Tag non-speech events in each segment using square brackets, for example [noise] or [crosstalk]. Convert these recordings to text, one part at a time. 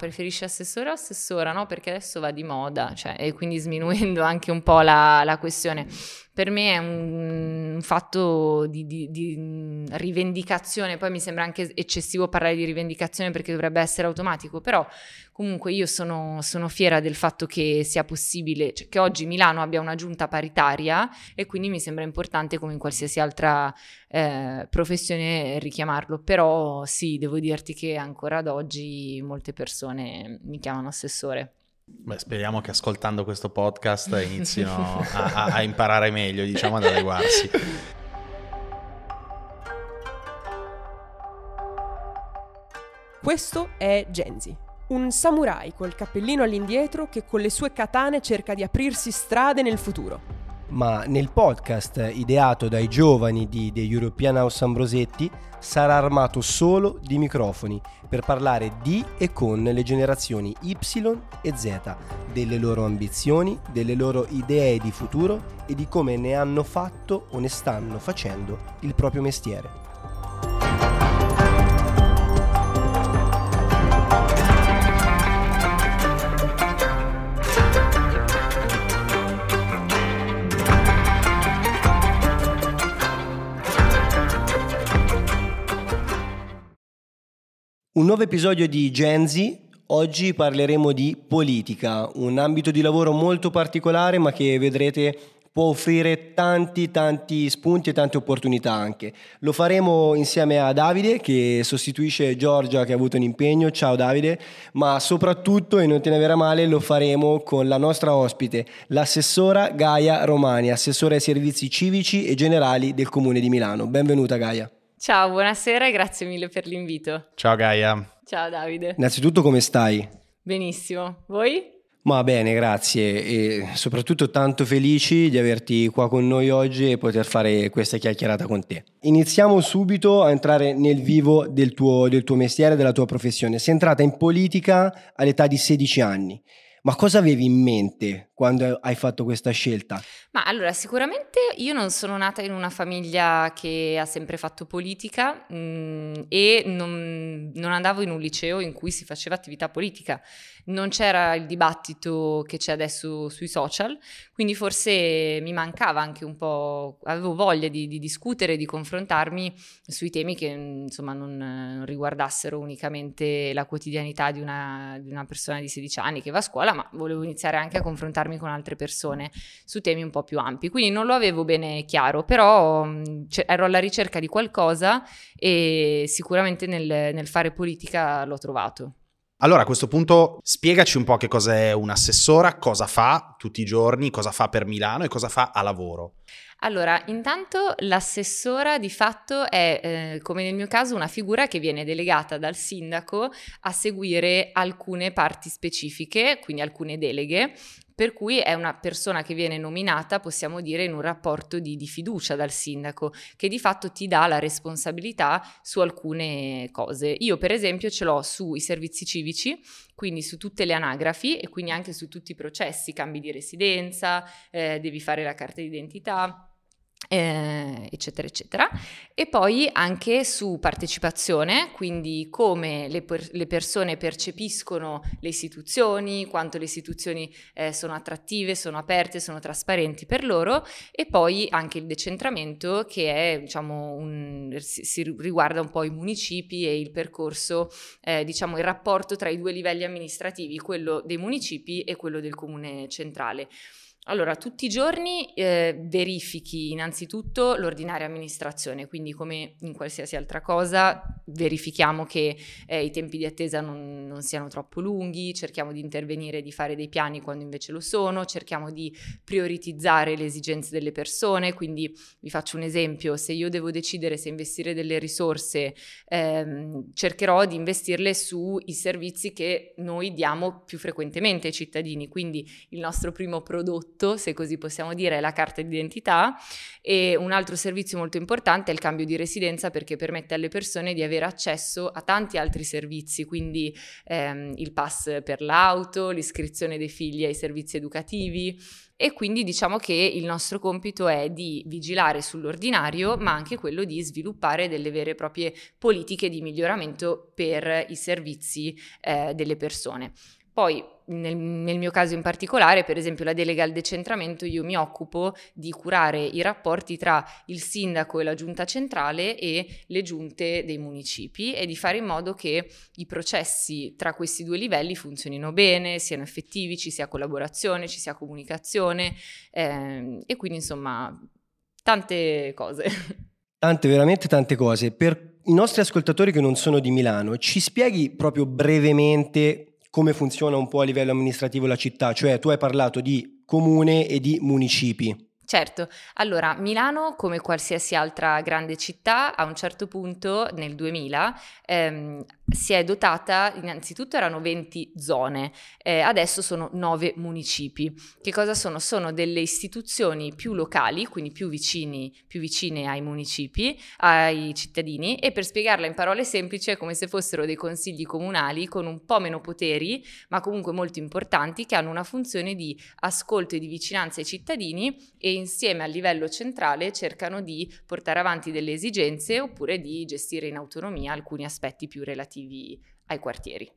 Preferisci assessore o assessora, no? Perché adesso va di moda, cioè, e quindi sminuendo anche un po' la, la questione. Per me è un, un fatto di, di, di, rivendicazione, poi mi sembra anche eccessivo parlare di rivendicazione perché dovrebbe essere automatico, però comunque io sono, sono fiera del fatto che sia possibile, cioè, che oggi Milano abbia una giunta paritaria e quindi mi sembra importante come in qualsiasi altra eh, professione richiamarlo, però sì, devo dirti che ancora ad oggi molte persone mi chiamano assessore. Beh, speriamo che ascoltando questo podcast inizino [laughs] a, a, a imparare meglio, diciamo, ad adeguarsi. Questo è Genzi, un samurai col cappellino all'indietro che con le sue katane cerca di aprirsi strade nel futuro. Ma nel podcast ideato dai giovani di The European House Ambrosetti sarà armato solo di microfoni per parlare di e con le generazioni Y e Z, delle loro ambizioni, delle loro idee di futuro e di come ne hanno fatto o ne stanno facendo il proprio mestiere. Un nuovo episodio di Gen Z. Oggi parleremo di politica, un ambito di lavoro molto particolare ma che vedrete può offrire tanti tanti spunti e tante opportunità anche. Lo faremo insieme a Davide che sostituisce Giorgia che ha avuto un impegno, ciao Davide, ma soprattutto e non te ne verrà male lo faremo con la nostra ospite, l'assessora Gaia Romani, assessore ai servizi civici e generali del Comune di Milano. Benvenuta Gaia. Ciao, buonasera e grazie mille per l'invito. Ciao Gaia. Ciao Davide. Innanzitutto come stai? Benissimo, voi? Ma bene, grazie e soprattutto tanto felici di averti qua con noi oggi e poter fare questa chiacchierata con te. Iniziamo subito a entrare nel vivo del tuo, del tuo mestiere, della tua professione. Sei entrata in politica all'età di 16 anni. Ma cosa avevi in mente quando hai fatto questa scelta? Ma allora, sicuramente io non sono nata in una famiglia che ha sempre fatto politica mh, mm, e non, non, andavo in un liceo in cui si faceva attività politica. Non c'era il dibattito che c'è adesso sui social, quindi forse mi mancava anche un po', avevo voglia di, di discutere, di confrontarmi sui temi che insomma non, non riguardassero unicamente la quotidianità di una, di una persona di 16 anni che va a scuola, ma volevo iniziare anche a confrontarmi con altre persone su temi un po' più ampi. Quindi non lo avevo bene chiaro, però cioè, ero alla ricerca di qualcosa e sicuramente nel, nel fare politica l'ho trovato. Allora a questo punto spiegaci un po' che cos'è un'assessora, cosa fa tutti i giorni, cosa fa per Milano e cosa fa a lavoro. Allora, intanto l'assessora di fatto è, eh, come nel mio caso, una figura che viene delegata dal sindaco a seguire alcune parti specifiche, quindi alcune deleghe, per cui è una persona che viene nominata, possiamo dire, in un rapporto di, di, fiducia dal sindaco, che di fatto ti dà la responsabilità su alcune cose. Io, per esempio, ce l'ho sui servizi civici, quindi su tutte le anagrafi e quindi anche su tutti i processi, cambi di residenza, eh, devi fare la carta d'identità eh, eccetera, eccetera. E poi anche su partecipazione, quindi come le, per- le persone percepiscono le istituzioni, quanto le istituzioni eh, sono attrattive, sono aperte, sono trasparenti per loro, e poi anche il decentramento che è, diciamo, un, si, riguarda un po' i municipi e il percorso, eh, diciamo, il rapporto tra i due livelli amministrativi, quello dei municipi e quello del comune centrale. Allora, tutti i giorni eh, verifichi innanzitutto l'ordinaria amministrazione, quindi come in qualsiasi altra cosa verifichiamo che eh, i tempi di attesa non, non, siano troppo lunghi, cerchiamo di intervenire, di fare dei piani quando invece lo sono, cerchiamo di prioritizzare le esigenze delle persone, quindi vi faccio un esempio, se io devo decidere se investire delle risorse, ehm, cercherò di investirle sui servizi che noi diamo più frequentemente ai cittadini, quindi il nostro primo prodotto diritto, se così possiamo dire, è la carta d'identità e un altro servizio molto importante è il cambio di residenza perché permette alle persone di avere accesso a tanti altri servizi, quindi ehm, il pass per l'auto, l'iscrizione dei figli ai servizi educativi e quindi diciamo che il nostro compito è di vigilare sull'ordinario, ma anche quello di sviluppare delle vere e proprie politiche di miglioramento per i servizi eh, delle persone. Poi nel, nel, mio caso in particolare, per esempio la delega al decentramento, io mi occupo di curare i rapporti tra il sindaco e la giunta centrale e le giunte dei municipi e di fare in modo che i processi tra questi due livelli funzionino bene, siano effettivi, ci sia collaborazione, ci sia comunicazione eh, e quindi insomma tante cose. [laughs] Tante, veramente tante cose. Per i nostri ascoltatori che non sono di Milano, ci spieghi proprio brevemente come funziona un po' a livello amministrativo la città, cioè tu hai parlato di comune e di municipi. Certo, allora Milano, come qualsiasi altra grande città, a un certo punto nel 2000 ehm, si è dotata, innanzitutto erano 20 zone, eh, adesso sono 9 municipi. Che cosa sono? Sono delle istituzioni più locali, quindi più, vicini, più vicine ai municipi, ai cittadini, e per spiegarla in parole semplici è come se fossero dei consigli comunali con un po' meno poteri, ma comunque molto importanti, che hanno una funzione di ascolto e di vicinanza ai cittadini e insieme a livello centrale cercano di portare avanti delle esigenze oppure di gestire in autonomia alcuni aspetti più relativi relativi ai quartieri.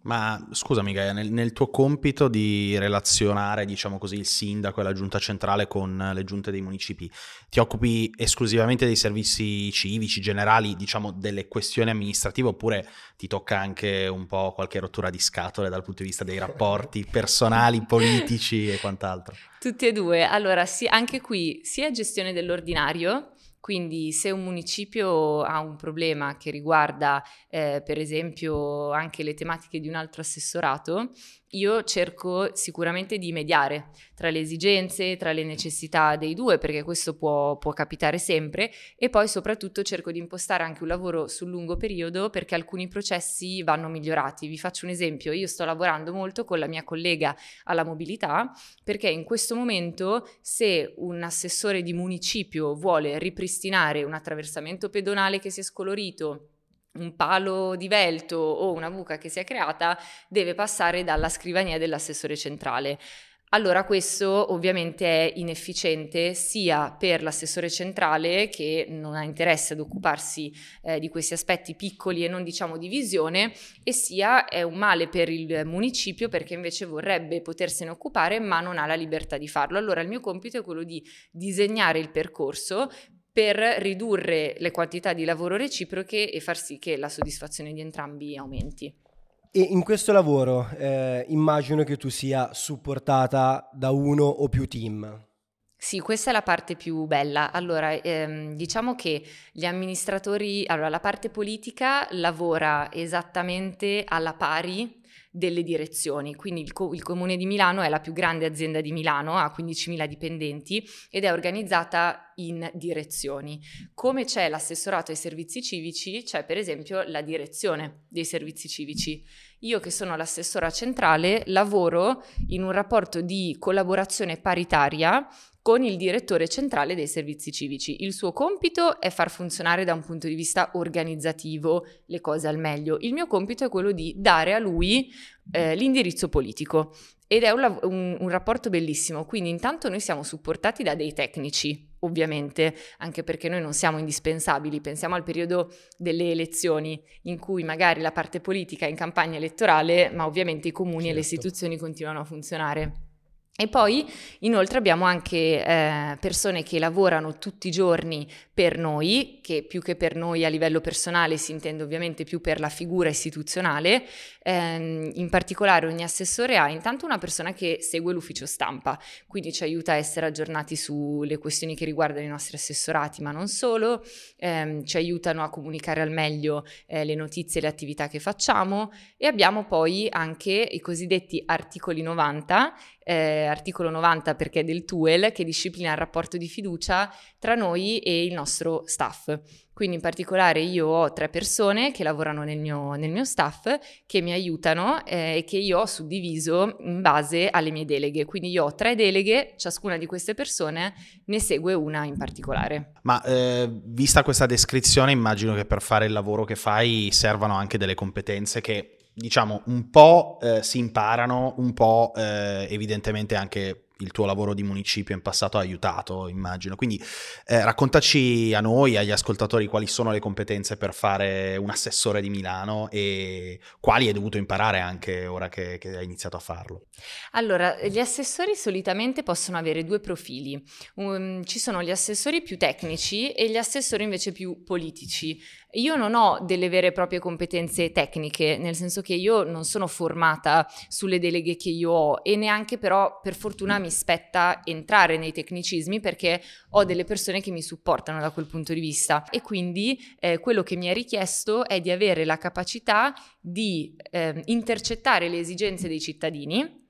Ma scusami Gaia, nel, nel, tuo compito di relazionare, diciamo così, il sindaco e la giunta centrale con le giunte dei municipi, ti occupi esclusivamente dei servizi civici, generali, diciamo delle questioni amministrative, oppure ti tocca anche un po' qualche rottura di scatole dal punto di vista dei rapporti [laughs] personali, politici e quant'altro? Tutti e due. Allora, sì, anche qui sia gestione dell'ordinario, quindi se un municipio ha un problema che riguarda eh, per esempio anche le tematiche di un altro assessorato, io cerco sicuramente di mediare tra le esigenze, tra le necessità dei due, perché questo può, può, capitare sempre, e poi soprattutto cerco di impostare anche un lavoro sul lungo periodo perché alcuni processi vanno migliorati. Vi faccio un esempio, io sto lavorando molto con la mia collega alla mobilità perché in questo momento se un assessore di municipio vuole ripristinare un attraversamento pedonale che si è scolorito, un palo divelto o una buca che si è creata deve passare dalla scrivania dell'assessore centrale. Allora questo ovviamente è inefficiente sia per l'assessore centrale che non ha interesse ad occuparsi eh, di questi aspetti piccoli e non diciamo di visione e sia è un male per il municipio perché invece vorrebbe potersene occupare ma non ha la libertà di farlo. Allora il mio compito è quello di disegnare il percorso per ridurre le quantità di lavoro reciproche e far sì che la soddisfazione di entrambi aumenti. E in questo lavoro eh, immagino che tu sia supportata da uno o più team. Sì, questa è la parte più bella. Allora, ehm, diciamo che gli amministratori, allora la parte politica lavora esattamente alla pari delle direzioni. Quindi il, co- il, Comune di Milano è la più grande azienda di Milano, ha 15.000 dipendenti ed è organizzata in direzioni. Come c'è l'assessorato ai servizi civici, c'è per esempio la direzione dei servizi civici. Io che sono l'assessora centrale lavoro in un rapporto di collaborazione paritaria con il direttore centrale dei servizi civici. Il suo compito è far funzionare da un punto di vista organizzativo le cose al meglio. Il mio compito è quello di dare a lui eh, l'indirizzo politico. Ed è un, un, un, rapporto bellissimo, quindi intanto noi siamo supportati da dei tecnici, ovviamente, anche perché noi non siamo indispensabili, pensiamo al periodo delle elezioni, in cui magari la parte politica è in campagna elettorale, ma ovviamente i comuni certo. e le certo. istituzioni continuano a funzionare. E poi inoltre abbiamo anche eh, persone che lavorano tutti i giorni per noi, che più che per noi a livello personale si intende ovviamente più per la figura istituzionale. Eh, in particolare ogni assessore ha intanto una persona che segue l'ufficio stampa, quindi ci aiuta a essere aggiornati sulle questioni che riguardano i nostri assessorati, ma non solo, eh, ci aiutano a comunicare al meglio eh, le notizie e le attività che facciamo e abbiamo poi anche i cosiddetti articoli 90 eh, articolo 90 perché è del TUEL, che disciplina il rapporto di fiducia tra noi e il nostro staff. Quindi in particolare io ho tre persone che lavorano nel mio, nel mio staff che mi aiutano eh, e che io ho suddiviso in base alle mie deleghe. Quindi io ho tre deleghe, ciascuna di queste persone ne segue una in particolare. Ma eh, vista questa descrizione immagino che per fare il lavoro che fai servano anche delle competenze che diciamo, un po' eh, si imparano, un po' eh, evidentemente anche il tuo lavoro di municipio in passato ha aiutato, immagino. Quindi eh, raccontaci a noi, agli ascoltatori, quali sono le competenze per fare un assessore di Milano e quali hai dovuto imparare anche ora che, che hai iniziato a farlo. Allora, gli assessori solitamente possono avere due profili. Um, ci sono gli assessori più tecnici e gli assessori invece più politici. Io non ho delle vere e proprie competenze tecniche, nel senso che io non sono formata sulle deleghe che io ho e neanche però per fortuna mi spetta entrare nei tecnicismi perché ho delle persone che mi supportano da quel punto di vista. E quindi eh, quello che mi è richiesto è di avere la capacità di eh, intercettare le esigenze dei cittadini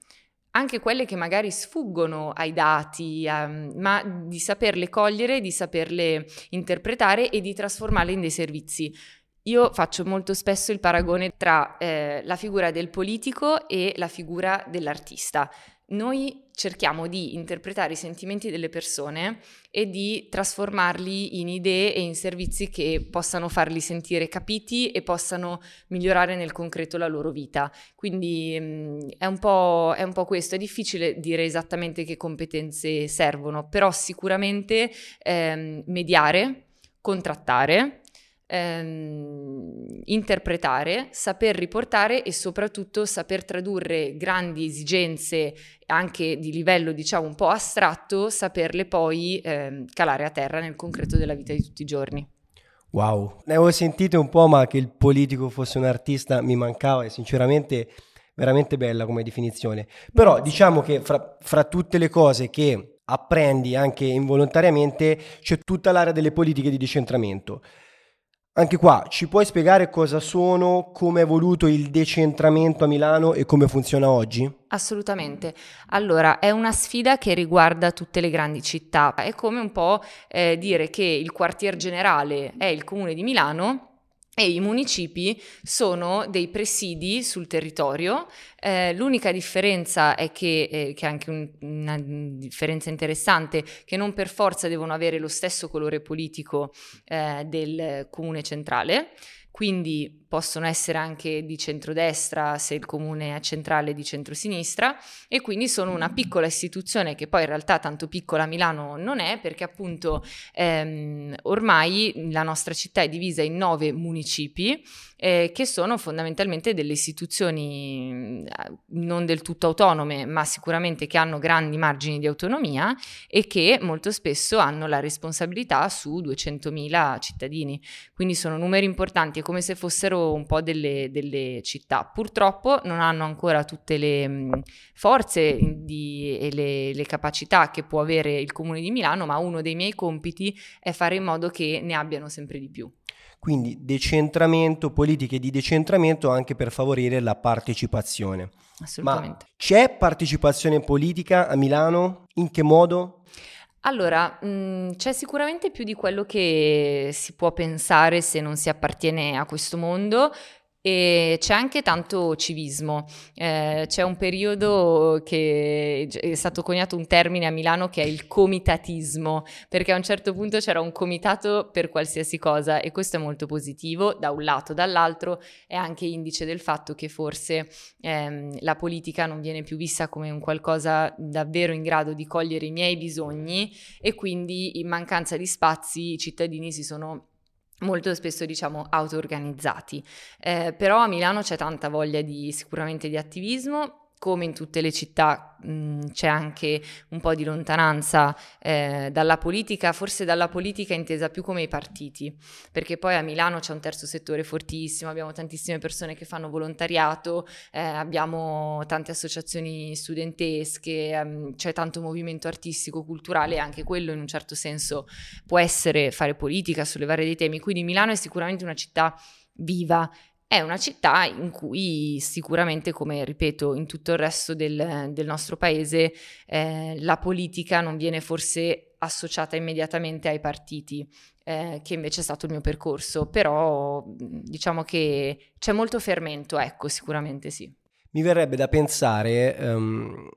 anche quelle che magari sfuggono ai dati, um, ma di saperle cogliere, di saperle interpretare e di trasformarle in dei servizi. Io faccio molto spesso il paragone tra eh, la figura del politico e la figura dell'artista. Noi cerchiamo di interpretare i sentimenti delle persone e di trasformarli in idee e in servizi che possano farli sentire capiti e possano migliorare nel concreto la loro vita. Quindi mm, è, un è, un po', questo, è difficile dire esattamente che competenze servono, però sicuramente ehm, mediare, contrattare, ehm, interpretare, saper riportare e soprattutto saper tradurre grandi esigenze anche di livello diciamo un po' astratto, saperle poi ehm, calare a terra nel concreto della vita di tutti i giorni. Wow, ne avevo sentito un po', ma che il politico fosse un artista mi mancava e sinceramente veramente bella come definizione. Però diciamo che fra, fra tutte le cose che apprendi anche involontariamente c'è tutta l'area delle politiche di decentramento. Anche qua, ci puoi spiegare cosa sono, come è evoluto il decentramento a Milano e come funziona oggi? Assolutamente. Allora, è una sfida che riguarda tutte le grandi città. È come un po' eh, dire che il quartier generale è il comune di Milano e i municipi sono dei presidi sul territorio. Eh, l'unica differenza è che, eh, che è anche un, una differenza interessante, che non per forza devono avere lo stesso colore politico eh, del comune centrale, quindi possono essere anche di centrodestra se il comune è centrale di centrosinistra. E quindi sono una piccola istituzione che poi in realtà tanto piccola Milano non è perché appunto ehm, ormai la nostra città è divisa in nove municipi eh, che sono fondamentalmente delle istituzioni eh, non del tutto autonome ma sicuramente che hanno grandi margini di autonomia e che molto spesso hanno la responsabilità su 200.000 cittadini quindi sono numeri importanti è come se fossero un po' delle, delle città. Purtroppo non hanno ancora tutte le mh, forze di, e le, le capacità che può avere il Comune di Milano, ma uno dei miei compiti è fare in modo che ne abbiano sempre di più. Quindi decentramento, politiche di decentramento anche per favorire la partecipazione. Assolutamente. Ma c'è partecipazione politica a Milano? In che modo? Allora, mh, mhmm, c'è sicuramente più di quello che si può pensare se non si appartiene a questo mondo. E c'è anche tanto civismo. Eh, c'è un periodo che è stato coniato un termine a Milano che è il comitatismo, perché a un certo punto c'era un comitato per qualsiasi cosa e questo è molto positivo da un lato, dall'altro è anche indice del fatto che forse ehm, la politica non viene più vista come un qualcosa davvero in grado di cogliere i miei bisogni e quindi in mancanza di spazi i cittadini si sono molto spesso diciamo auto-organizzati. Eh, però a Milano c'è tanta voglia di sicuramente di attivismo come in tutte le città mh, c'è anche un po' di lontananza eh, dalla politica, forse dalla politica intesa più come i partiti, perché poi a Milano c'è un terzo settore fortissimo, abbiamo tantissime persone che fanno volontariato, eh, abbiamo tante associazioni studentesche, ehm, c'è tanto movimento artistico, culturale, anche quello in un certo senso può essere fare politica, sollevare dei temi, quindi Milano è sicuramente una città viva è una città in cui sicuramente, come ripeto, in tutto il resto del, del nostro paese, eh, la politica non viene forse associata immediatamente ai partiti, eh, che invece è stato il mio percorso, però diciamo che c'è molto fermento, ecco, sicuramente sì. Mi verrebbe da pensare um,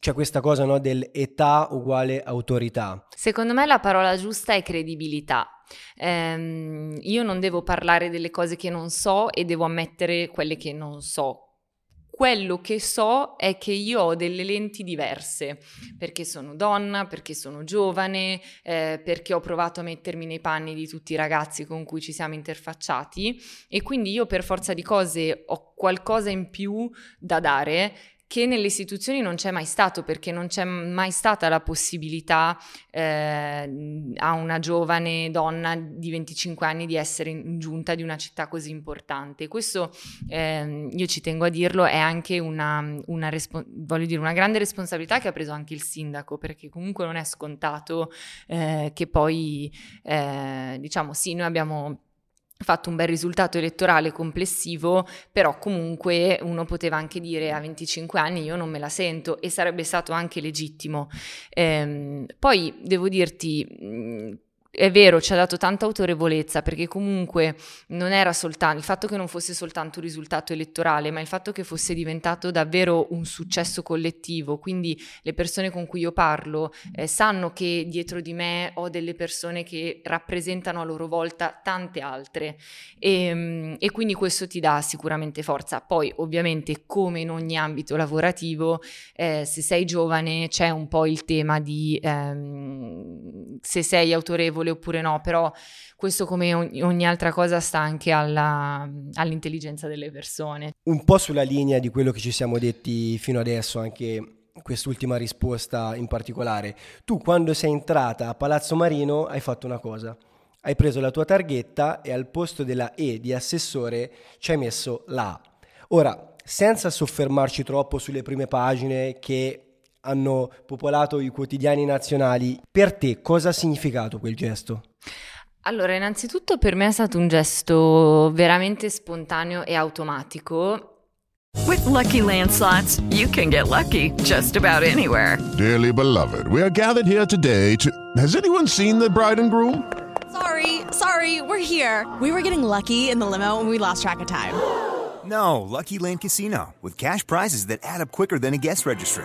c'è questa cosa no, dell'età uguale autorità. Secondo me la parola giusta è credibilità. Ehm, io non devo parlare delle cose che non so e devo ammettere quelle che non so. Quello che so è che io ho delle lenti diverse, perché sono donna, perché sono giovane, eh, perché ho provato a mettermi nei panni di tutti i ragazzi con cui ci siamo interfacciati e quindi io per forza di cose ho qualcosa in più da dare che nelle istituzioni non c'è mai stato perché non c'è mai stata la possibilità eh, a una giovane donna di 25 anni di essere in giunta di una città così importante. Questo, eh, io ci tengo a dirlo, è anche una, una, respo- dire, una, grande responsabilità che ha preso anche il sindaco perché comunque non è scontato eh, che poi, eh, diciamo, sì, noi abbiamo fatto un bel risultato elettorale complessivo, però comunque uno poteva anche dire a 25 anni io non me la sento e sarebbe stato anche legittimo. Ehm, poi devo dirti, è vero, ci ha dato tanta autorevolezza perché comunque non era soltanto il fatto che non fosse soltanto un risultato elettorale, ma il fatto che fosse diventato davvero un successo collettivo. Quindi le persone con cui io parlo eh, sanno che dietro di me ho delle persone che rappresentano a loro volta tante altre e, ehm, e quindi questo ti dà sicuramente forza. Poi ovviamente come in ogni ambito lavorativo, eh, se sei giovane c'è un po' il tema di ehm, se sei autorevole piacevole oppure no, però questo come ogni, ogni altra cosa sta anche alla, all'intelligenza delle persone. Un po' sulla linea di quello che ci siamo detti fino adesso, anche quest'ultima risposta in particolare. Tu quando sei entrata a Palazzo Marino hai fatto una cosa. Hai preso la tua targhetta e al posto della E di assessore ci hai messo la A. Ora, senza soffermarci troppo sulle prime pagine che hanno popolato i quotidiani nazionali. Per te cosa ha significato quel gesto? Allora, innanzitutto per me è stato un gesto veramente spontaneo e automatico. With lucky landslots, you can get lucky just about anywhere. Dearly beloved, we are gathered here today to. Has anyone seen the bride and groom? Sorry, sorry, we're here. We were getting lucky in the limo and we lost track of time. No, Lucky Land Casino, with cash prizes that add up quicker than a guest registry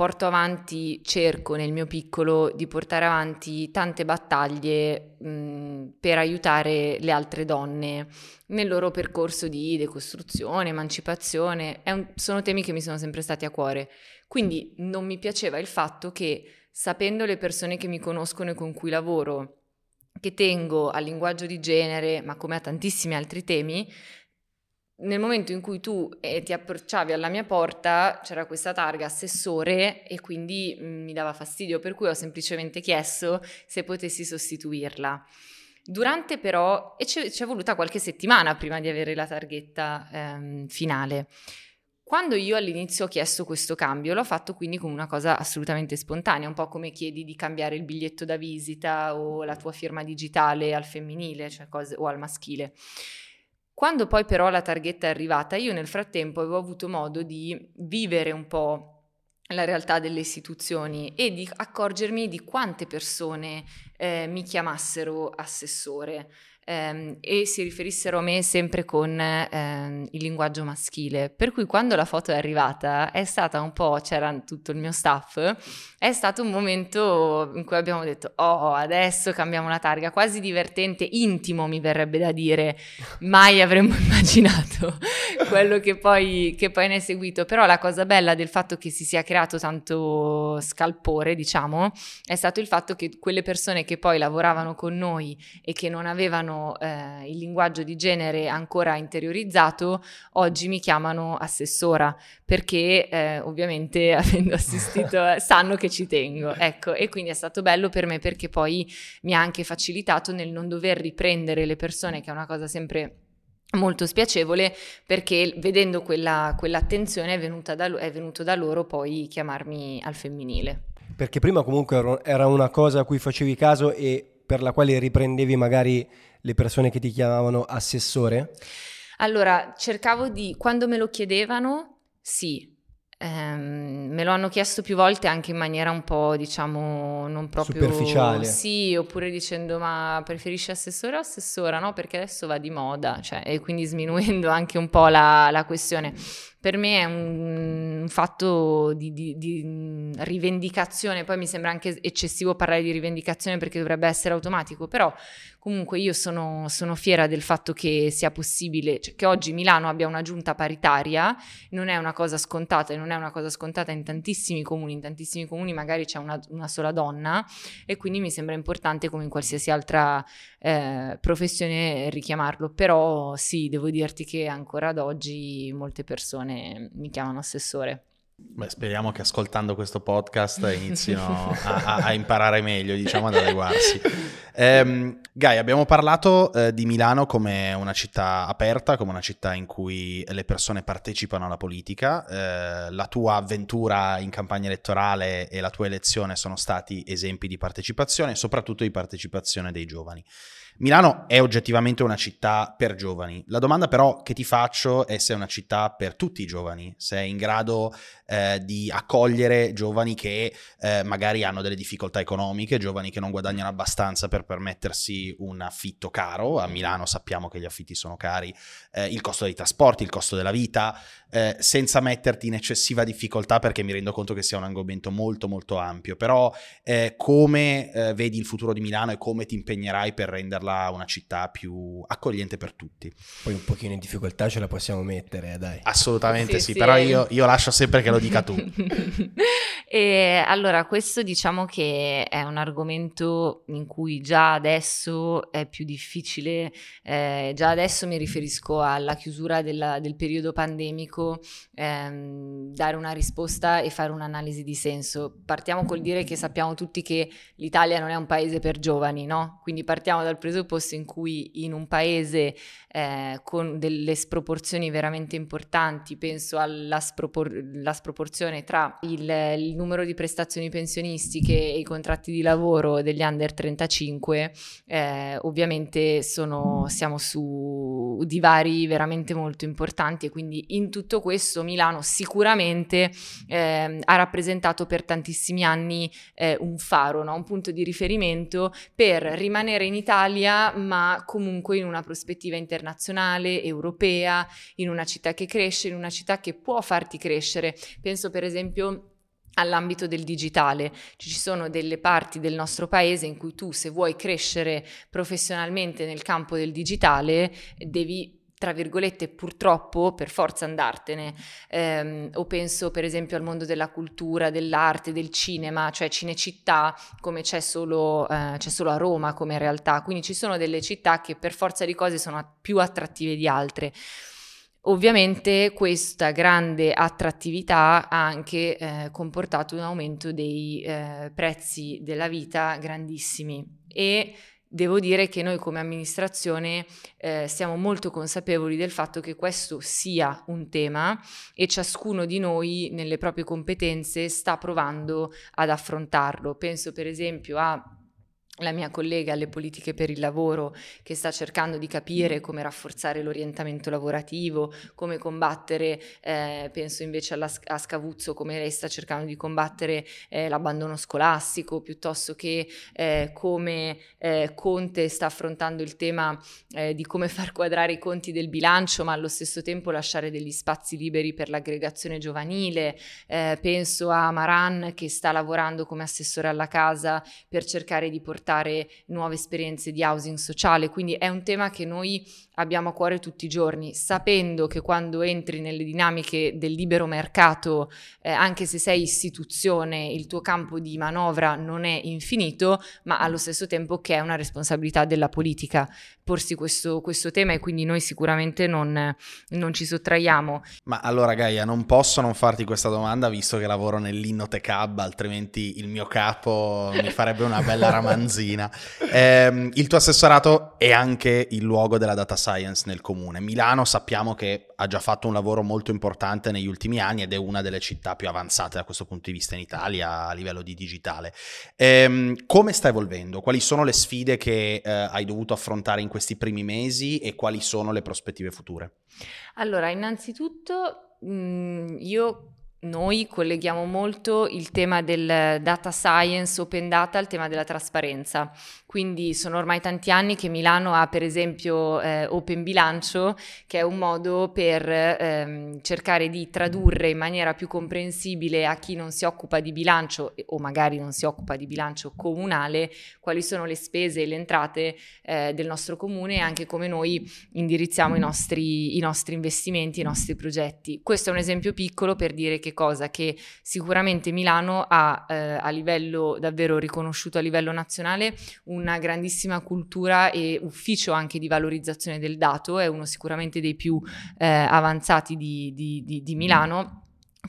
porto avanti, cerco nel mio piccolo di portare avanti tante battaglie mh, per aiutare le altre donne nel loro percorso di decostruzione, emancipazione. Un, sono temi che mi sono sempre stati a cuore. Quindi non mi piaceva il fatto che, sapendo le persone che mi conoscono e con cui lavoro, che tengo al linguaggio di genere, ma come a tantissimi altri temi, nel momento in cui tu eh, ti approcciavi alla mia porta c'era questa targa assessore e quindi mh, mm, mi dava fastidio, per cui ho semplicemente chiesto se potessi sostituirla. Durante però, e ci è voluta qualche settimana prima di avere la targhetta ehm, finale. Quando io all'inizio ho chiesto questo cambio, l'ho fatto quindi con una cosa assolutamente spontanea, un po' come chiedi di cambiare il biglietto da visita o la tua firma digitale al femminile cioè cose, o al maschile. Quando poi però la targhetta è arrivata, io nel frattempo avevo avuto modo di vivere un po' la realtà delle istituzioni e di accorgermi di quante persone eh, mi chiamassero assessore. Ehm, e si riferissero a me sempre con ehm, il linguaggio maschile. Per cui quando la foto è arrivata è stata un po', c'era tutto il mio staff, è stato un momento in cui abbiamo detto, oh, adesso cambiamo la targa, quasi divertente, intimo mi verrebbe da dire, mai avremmo [laughs] immaginato quello che poi, che poi ne è seguito. Però la cosa bella del fatto che si sia creato tanto scalpore, diciamo, è stato il fatto che quelle persone che poi lavoravano con noi e che non avevano eh, il linguaggio di genere ancora interiorizzato, oggi mi chiamano assessora, perché eh, ovviamente [laughs] avendo assistito sanno che ci tengo. Ecco, e quindi è stato bello per me perché poi mi ha anche facilitato nel non dover riprendere le persone, che è una cosa sempre molto spiacevole perché vedendo quella, quell'attenzione è, da, è venuto da loro poi chiamarmi al femminile. Perché prima comunque era una cosa a cui facevi caso e per la quale riprendevi magari le persone che ti chiamavano assessore? Allora, cercavo di, quando me lo chiedevano, sì, Ehm, me lo hanno chiesto più volte anche in maniera un po', diciamo, non proprio... Superficiale. Sì, oppure dicendo ma preferisci assessore o assessora? No, perché adesso va di moda, cioè, e quindi sminuendo anche un po' la, la questione per me è un, fatto di, di, di, rivendicazione, poi mi sembra anche eccessivo parlare di rivendicazione perché dovrebbe essere automatico, però comunque io sono, sono fiera del fatto che sia possibile, cioè che oggi Milano abbia una giunta paritaria, non è una cosa scontata e non è una cosa scontata in tantissimi comuni, in tantissimi comuni magari c'è una, una sola donna e quindi mi sembra importante come in qualsiasi altra eh, professione richiamarlo, però sì, devo dirti che ancora ad oggi molte persone mi chiamano assessore. Beh, speriamo che ascoltando questo podcast [laughs] inizino a, a, imparare meglio, diciamo, ad adeguarsi. Um, Gai, abbiamo parlato uh, di Milano come una città aperta, come una città in cui le persone partecipano alla politica. Uh, la tua avventura in campagna elettorale e la tua elezione sono stati esempi di partecipazione, soprattutto di partecipazione dei giovani. Milano è oggettivamente una città per giovani. La domanda però che ti faccio è se è una città per tutti i giovani, se è in grado eh, di accogliere giovani che eh, magari hanno delle difficoltà economiche, giovani che non guadagnano abbastanza per permettersi un affitto caro. A Milano sappiamo che gli affitti sono cari, eh, il costo dei trasporti, il costo della vita, eh, senza metterti in eccessiva difficoltà perché mi rendo conto che sia un argomento molto molto ampio. Però eh, come eh, vedi il futuro di Milano e come ti impegnerai per renderla renderla una città più accogliente per tutti. Poi un pochino in difficoltà ce la possiamo mettere, dai. Assolutamente sì, sì, sì. però io, io, lascio sempre che lo dica tu. [laughs] e allora, questo diciamo che è un argomento in cui già adesso è più difficile, eh, già adesso mi riferisco alla chiusura della, del periodo pandemico, ehm, dare una risposta e fare un'analisi di senso. Partiamo col dire che sappiamo tutti che l'Italia non è un paese per giovani, no? Quindi partiamo dal presupposto in cui in un paese eh, con delle sproporzioni veramente importanti, penso alla spropor- sproporzione tra il, il, numero di prestazioni pensionistiche e i contratti di lavoro degli under 35, eh, ovviamente sono, siamo su divari veramente molto importanti e quindi in tutto questo Milano sicuramente eh, ha rappresentato per tantissimi anni eh, un faro, no? un punto di riferimento per rimanere in Italia ma comunque in una prospettiva internazionale, europea, in una città che cresce, in una città che può farti crescere. Penso per esempio all'ambito del digitale. Ci sono delle parti del nostro paese in cui tu se vuoi crescere professionalmente nel campo del digitale devi tra virgolette, purtroppo per forza andartene. Eh, o penso per esempio al mondo della cultura, dell'arte, del cinema, cioè Cinecittà come c'è solo, eh, c'è solo a Roma come realtà. Quindi ci sono delle città che per forza di cose sono più attrattive di altre. Ovviamente questa grande attrattività ha anche eh, comportato un aumento dei eh, prezzi della vita grandissimi e Devo dire che noi come amministrazione eh, siamo molto consapevoli del fatto che questo sia un tema e ciascuno di noi nelle proprie competenze sta provando ad affrontarlo. Penso per esempio a la mia collega alle politiche per il lavoro che sta cercando di capire come rafforzare l'orientamento lavorativo, come combattere, eh, penso invece alla, a Scavuzzo, come lei sta cercando di combattere eh, l'abbandono scolastico, piuttosto che eh, come eh, Conte sta affrontando il tema eh, di come [laughs] far quadrare i conti del bilancio, ma allo stesso tempo lasciare degli spazi liberi per l'aggregazione giovanile. Eh, penso a Maran che sta lavorando come assessore alla casa per cercare di portare portare nuove esperienze di housing sociale, quindi è un tema che noi abbiamo a cuore tutti i giorni, sapendo che quando entri nelle dinamiche del libero mercato, eh, anche se sei istituzione, il tuo campo di manovra non è infinito, ma allo stesso tempo che è una responsabilità della politica porsi questo, questo tema e quindi noi sicuramente non, non, ci sottraiamo. Ma allora Gaia, non posso non farti questa domanda visto che lavoro nell'Innotech Hub, altrimenti il mio capo mi farebbe una bella [laughs] ramanzina. Eh, il tuo assessorato è anche il luogo della data science nel comune. Milano sappiamo che ha già fatto un lavoro molto importante negli ultimi anni ed è una delle città più avanzate da questo punto di vista in Italia a livello di digitale. Eh, come sta evolvendo? Quali sono le sfide che eh, hai dovuto affrontare in questi primi mesi e quali sono le prospettive future? Allora, innanzitutto mh, mm, io noi colleghiamo molto il tema del data science, open data al tema della trasparenza. Quindi sono ormai tanti anni che Milano ha per esempio eh, Open Bilancio, che è un modo per ehm, cercare di tradurre in maniera più comprensibile a chi non si occupa di bilancio o magari non si occupa di bilancio comunale quali sono le spese e le entrate eh, del nostro comune e anche come noi indirizziamo i nostri, i nostri investimenti, i nostri progetti. Questo è un esempio piccolo per dire che cosa? Che sicuramente Milano ha eh, a livello davvero riconosciuto a livello nazionale un una grandissima cultura e ufficio anche di valorizzazione del dato, è uno sicuramente dei più eh, avanzati di, di, di, di Milano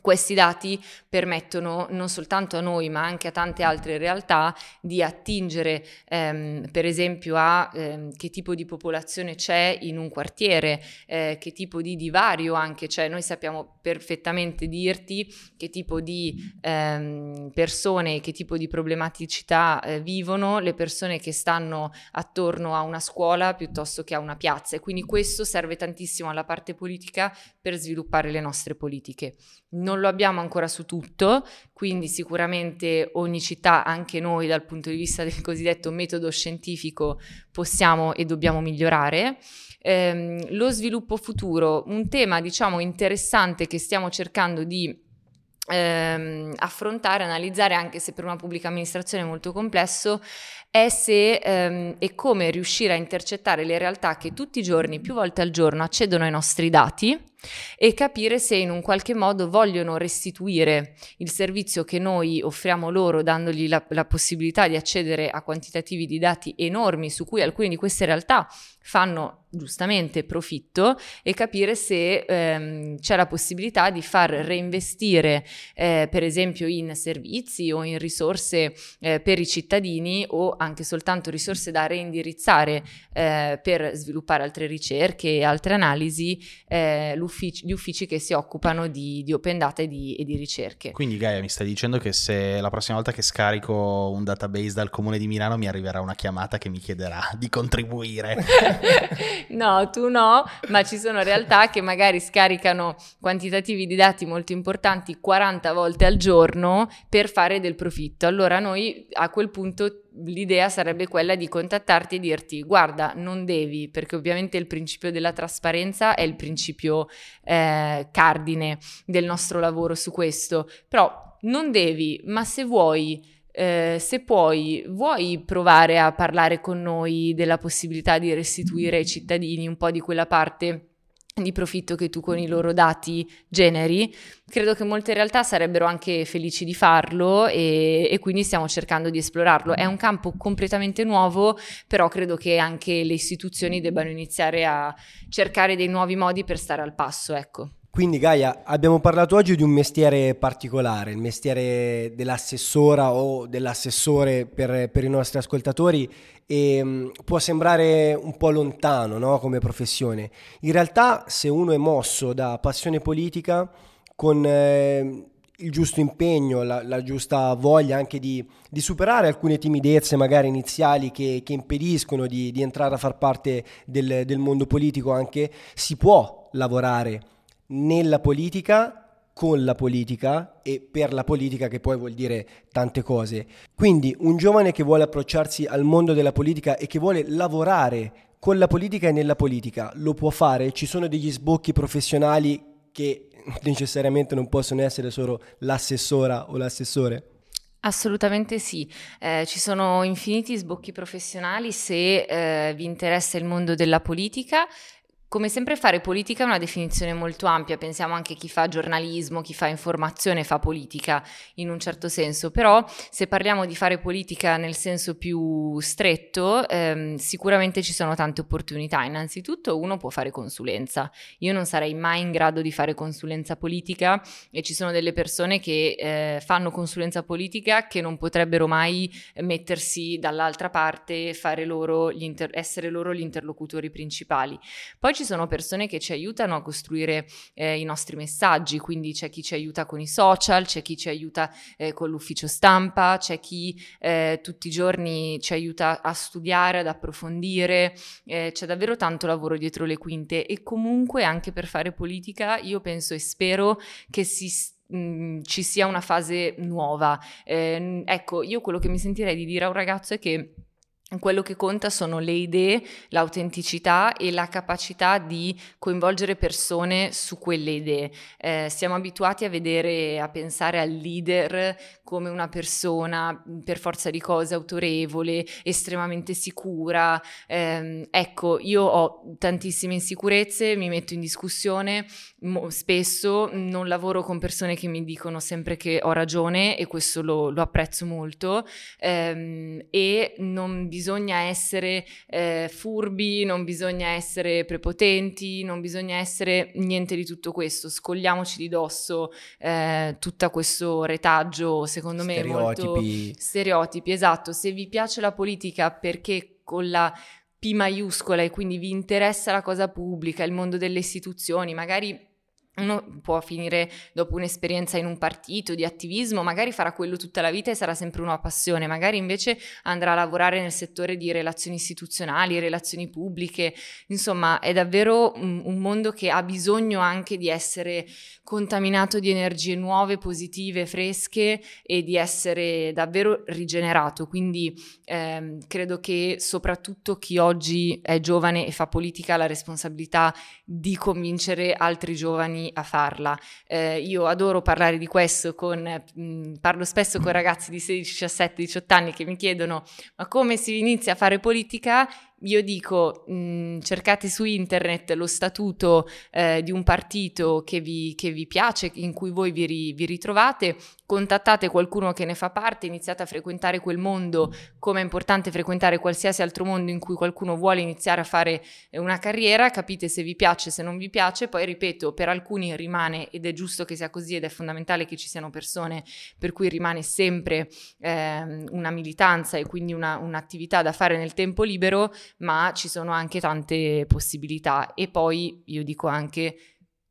questi dati permettono non soltanto a noi, ma anche a tante altre realtà di attingere, ehm, per esempio, a ehm, che tipo di popolazione c'è in un quartiere, eh, che tipo di divario anche c'è. Noi sappiamo perfettamente dirti che tipo di ehm, persone, che tipo di problematicità eh, vivono le persone che stanno attorno a una scuola piuttosto che a una piazza. E quindi questo serve tantissimo alla parte politica per sviluppare le nostre politiche. Non lo abbiamo ancora su tutto, quindi sicuramente ogni città, anche noi dal punto di vista del cosiddetto metodo scientifico, possiamo e dobbiamo migliorare. Eh, lo sviluppo futuro, un tema diciamo interessante che stiamo cercando di ehm, affrontare, analizzare, anche se per una pubblica amministrazione è molto complesso, è se ehm, e come riuscire a intercettare le realtà che tutti i giorni, più volte al giorno, accedono ai nostri dati e capire se in un qualche modo vogliono restituire il servizio che noi offriamo loro, dandogli la, la possibilità di accedere a quantitativi di dati enormi su cui alcune di queste realtà fanno giustamente profitto e capire se ehm, c'è la possibilità di far reinvestire eh, per esempio in servizi o in risorse eh, per i cittadini o anche soltanto risorse da reindirizzare eh, per sviluppare altre ricerche e altre analisi eh, gli uffici che si occupano di, di open data e di, e di, ricerche. Quindi Gaia mi stai dicendo che se la prossima volta che scarico un database dal comune di Milano mi arriverà una chiamata che mi chiederà [laughs] di contribuire [laughs] no, tu no, ma ci sono realtà che magari scaricano quantitativi di dati molto importanti 40 volte al giorno per fare del profitto. Allora noi a quel punto l'idea sarebbe quella di contattarti e dirti guarda non devi perché ovviamente il principio della trasparenza è il principio eh, cardine del nostro lavoro su questo. Però non devi ma se vuoi eh, se puoi, vuoi provare a parlare con noi della possibilità di restituire ai cittadini un po' di quella parte di profitto che tu con i loro dati generi, credo che molte realtà sarebbero anche felici di farlo e, e, quindi stiamo cercando di esplorarlo. È un campo completamente nuovo, però credo che anche le istituzioni debbano iniziare a cercare dei nuovi modi per stare al passo, ecco. Quindi Gaia, abbiamo parlato oggi di un mestiere particolare, il mestiere dell'assessora o dell'assessore per, per i nostri ascoltatori e um, può sembrare un po' lontano no? come professione. In realtà se uno è mosso da passione politica, con eh, il giusto impegno, la, la giusta voglia anche di, di, superare alcune timidezze magari iniziali che, che impediscono di, di, entrare a far parte del, del mondo politico anche, si può lavorare nella politica con la politica e per la politica che poi vuol dire tante cose. Quindi un giovane che vuole approcciarsi al mondo della politica e che vuole lavorare con la politica e nella politica lo può fare, ci sono degli sbocchi professionali che [laughs] necessariamente non possono essere solo l'assessora o l'assessore? Assolutamente sì, eh, ci sono infiniti sbocchi professionali se eh, vi interessa il mondo della politica come sempre fare politica è una definizione molto ampia, pensiamo anche a chi fa giornalismo, chi fa informazione fa politica in un certo senso, però se parliamo di fare politica nel senso più stretto, ehm, sicuramente ci sono tante opportunità. Innanzitutto uno può fare consulenza, io non sarei mai in grado di fare consulenza politica e ci sono delle persone che eh, fanno consulenza politica che non potrebbero mai mettersi dall'altra parte loro inter- essere loro gli interlocutori principali. Poi ci sono persone che ci aiutano a costruire eh, i nostri messaggi, quindi c'è chi ci aiuta con i social, c'è chi ci aiuta eh, con l'ufficio stampa, c'è chi eh, tutti i giorni ci aiuta a studiare, ad approfondire, eh, c'è davvero tanto lavoro dietro le quinte e comunque anche per fare politica io penso e spero che si ci sia una fase nuova. Eh, ecco, io quello che mi sentirei di dire a un ragazzo è che quello che conta sono le idee, l'autenticità e la capacità di coinvolgere persone su quelle idee. Eh, siamo abituati a vedere, a pensare al leader come una persona per forza di cose autorevole, estremamente sicura. Eh, ecco, io ho tantissime insicurezze, mi metto in discussione, mo- spesso non lavoro con persone che mi dicono sempre che ho ragione e questo lo, lo apprezzo molto eh, e non bisogna bisogna essere eh, furbi, non bisogna essere prepotenti, non bisogna essere niente di tutto questo. Scogliamoci di dosso eh, tutto questo retaggio, secondo me, molto stereotipi. Esatto, se vi piace la politica perché con la P maiuscola e quindi vi interessa la cosa pubblica, il mondo delle istituzioni, magari uno può finire dopo un'esperienza in un partito di attivismo, magari farà quello tutta la vita e sarà sempre una passione, magari invece andrà a lavorare nel settore di relazioni istituzionali, relazioni pubbliche, insomma è davvero un, mondo che ha bisogno anche di essere contaminato di energie nuove, positive, fresche e di essere davvero rigenerato. Quindi ehm, credo che soprattutto chi oggi è giovane e fa politica ha la responsabilità di convincere altri giovani giovani a farla. Eh, io adoro parlare di questo con, mh, mm, parlo spesso con ragazzi di 16, 17, 18 anni che mi chiedono ma come si inizia a fare politica? Io dico mh, mm, cercate su internet lo statuto eh, di un partito che vi, che vi, piace, in cui voi vi, ri, vi, ritrovate, contattate qualcuno che ne fa parte, iniziate a frequentare quel mondo, come è importante frequentare qualsiasi altro mondo in cui qualcuno vuole iniziare a fare eh, una carriera, capite se vi piace, se non vi piace, poi ripeto, per alcuni rimane ed è giusto che sia così ed è fondamentale che ci siano persone per cui rimane sempre eh, una militanza e quindi una, un'attività da fare nel tempo libero, ma ci sono anche tante possibilità. E poi io dico anche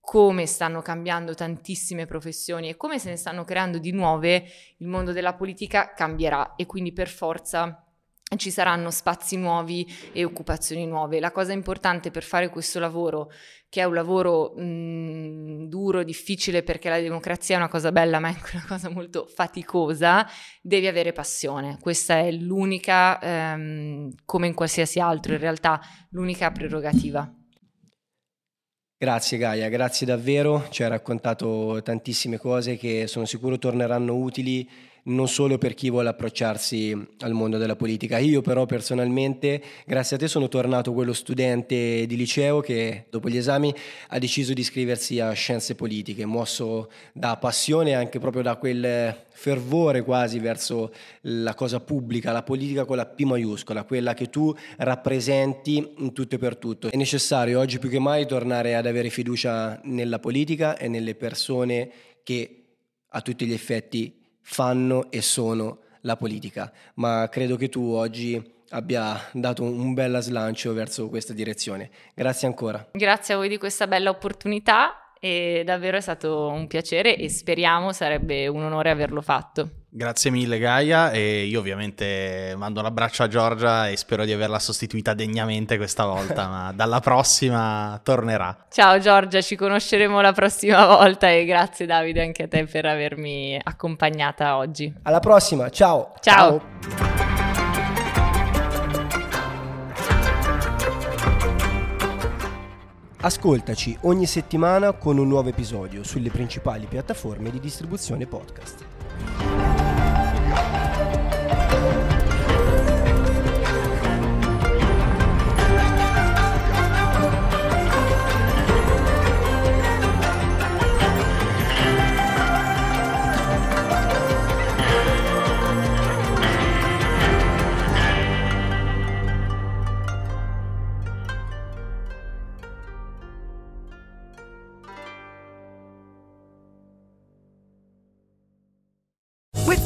come stanno cambiando tantissime professioni e come se ne stanno creando di nuove, il mondo della politica cambierà e quindi per forza ci saranno spazi nuovi e occupazioni nuove. La cosa importante per fare questo lavoro, che è un lavoro mh, duro, difficile perché la democrazia è una cosa bella, ma è anche una cosa molto faticosa, devi avere passione. Questa è l'unica, ehm, come in qualsiasi altro, in realtà l'unica prerogativa. Grazie Gaia, grazie davvero, ci hai raccontato tantissime cose che sono sicuro torneranno utili non solo per chi vuole approcciarsi al mondo della politica. Io però personalmente, grazie a te, sono tornato quello studente di liceo che dopo gli esami ha deciso di iscriversi a scienze politiche, mosso da passione e anche proprio da quel fervore quasi verso la cosa pubblica, la politica con la P maiuscola, quella che tu rappresenti in tutto e per tutto. È necessario oggi più che mai tornare ad avere fiducia nella politica e nelle persone che a tutti gli effetti fanno e sono la politica, ma credo che tu oggi abbia dato un bel slancio verso questa direzione. Grazie ancora. Grazie a voi di questa bella opportunità e davvero è stato un piacere e speriamo sarebbe un onore averlo fatto. Grazie mille Gaia e io ovviamente mando un abbraccio a Giorgia e spero di averla sostituita degnamente questa volta, ma [laughs] dalla prossima tornerà. Ciao Giorgia, ci conosceremo la prossima volta e grazie Davide anche a te per avermi accompagnata oggi. Alla prossima, ciao. Ciao. ciao. Ascoltaci ogni settimana con un nuovo episodio sulle principali piattaforme di distribuzione podcast.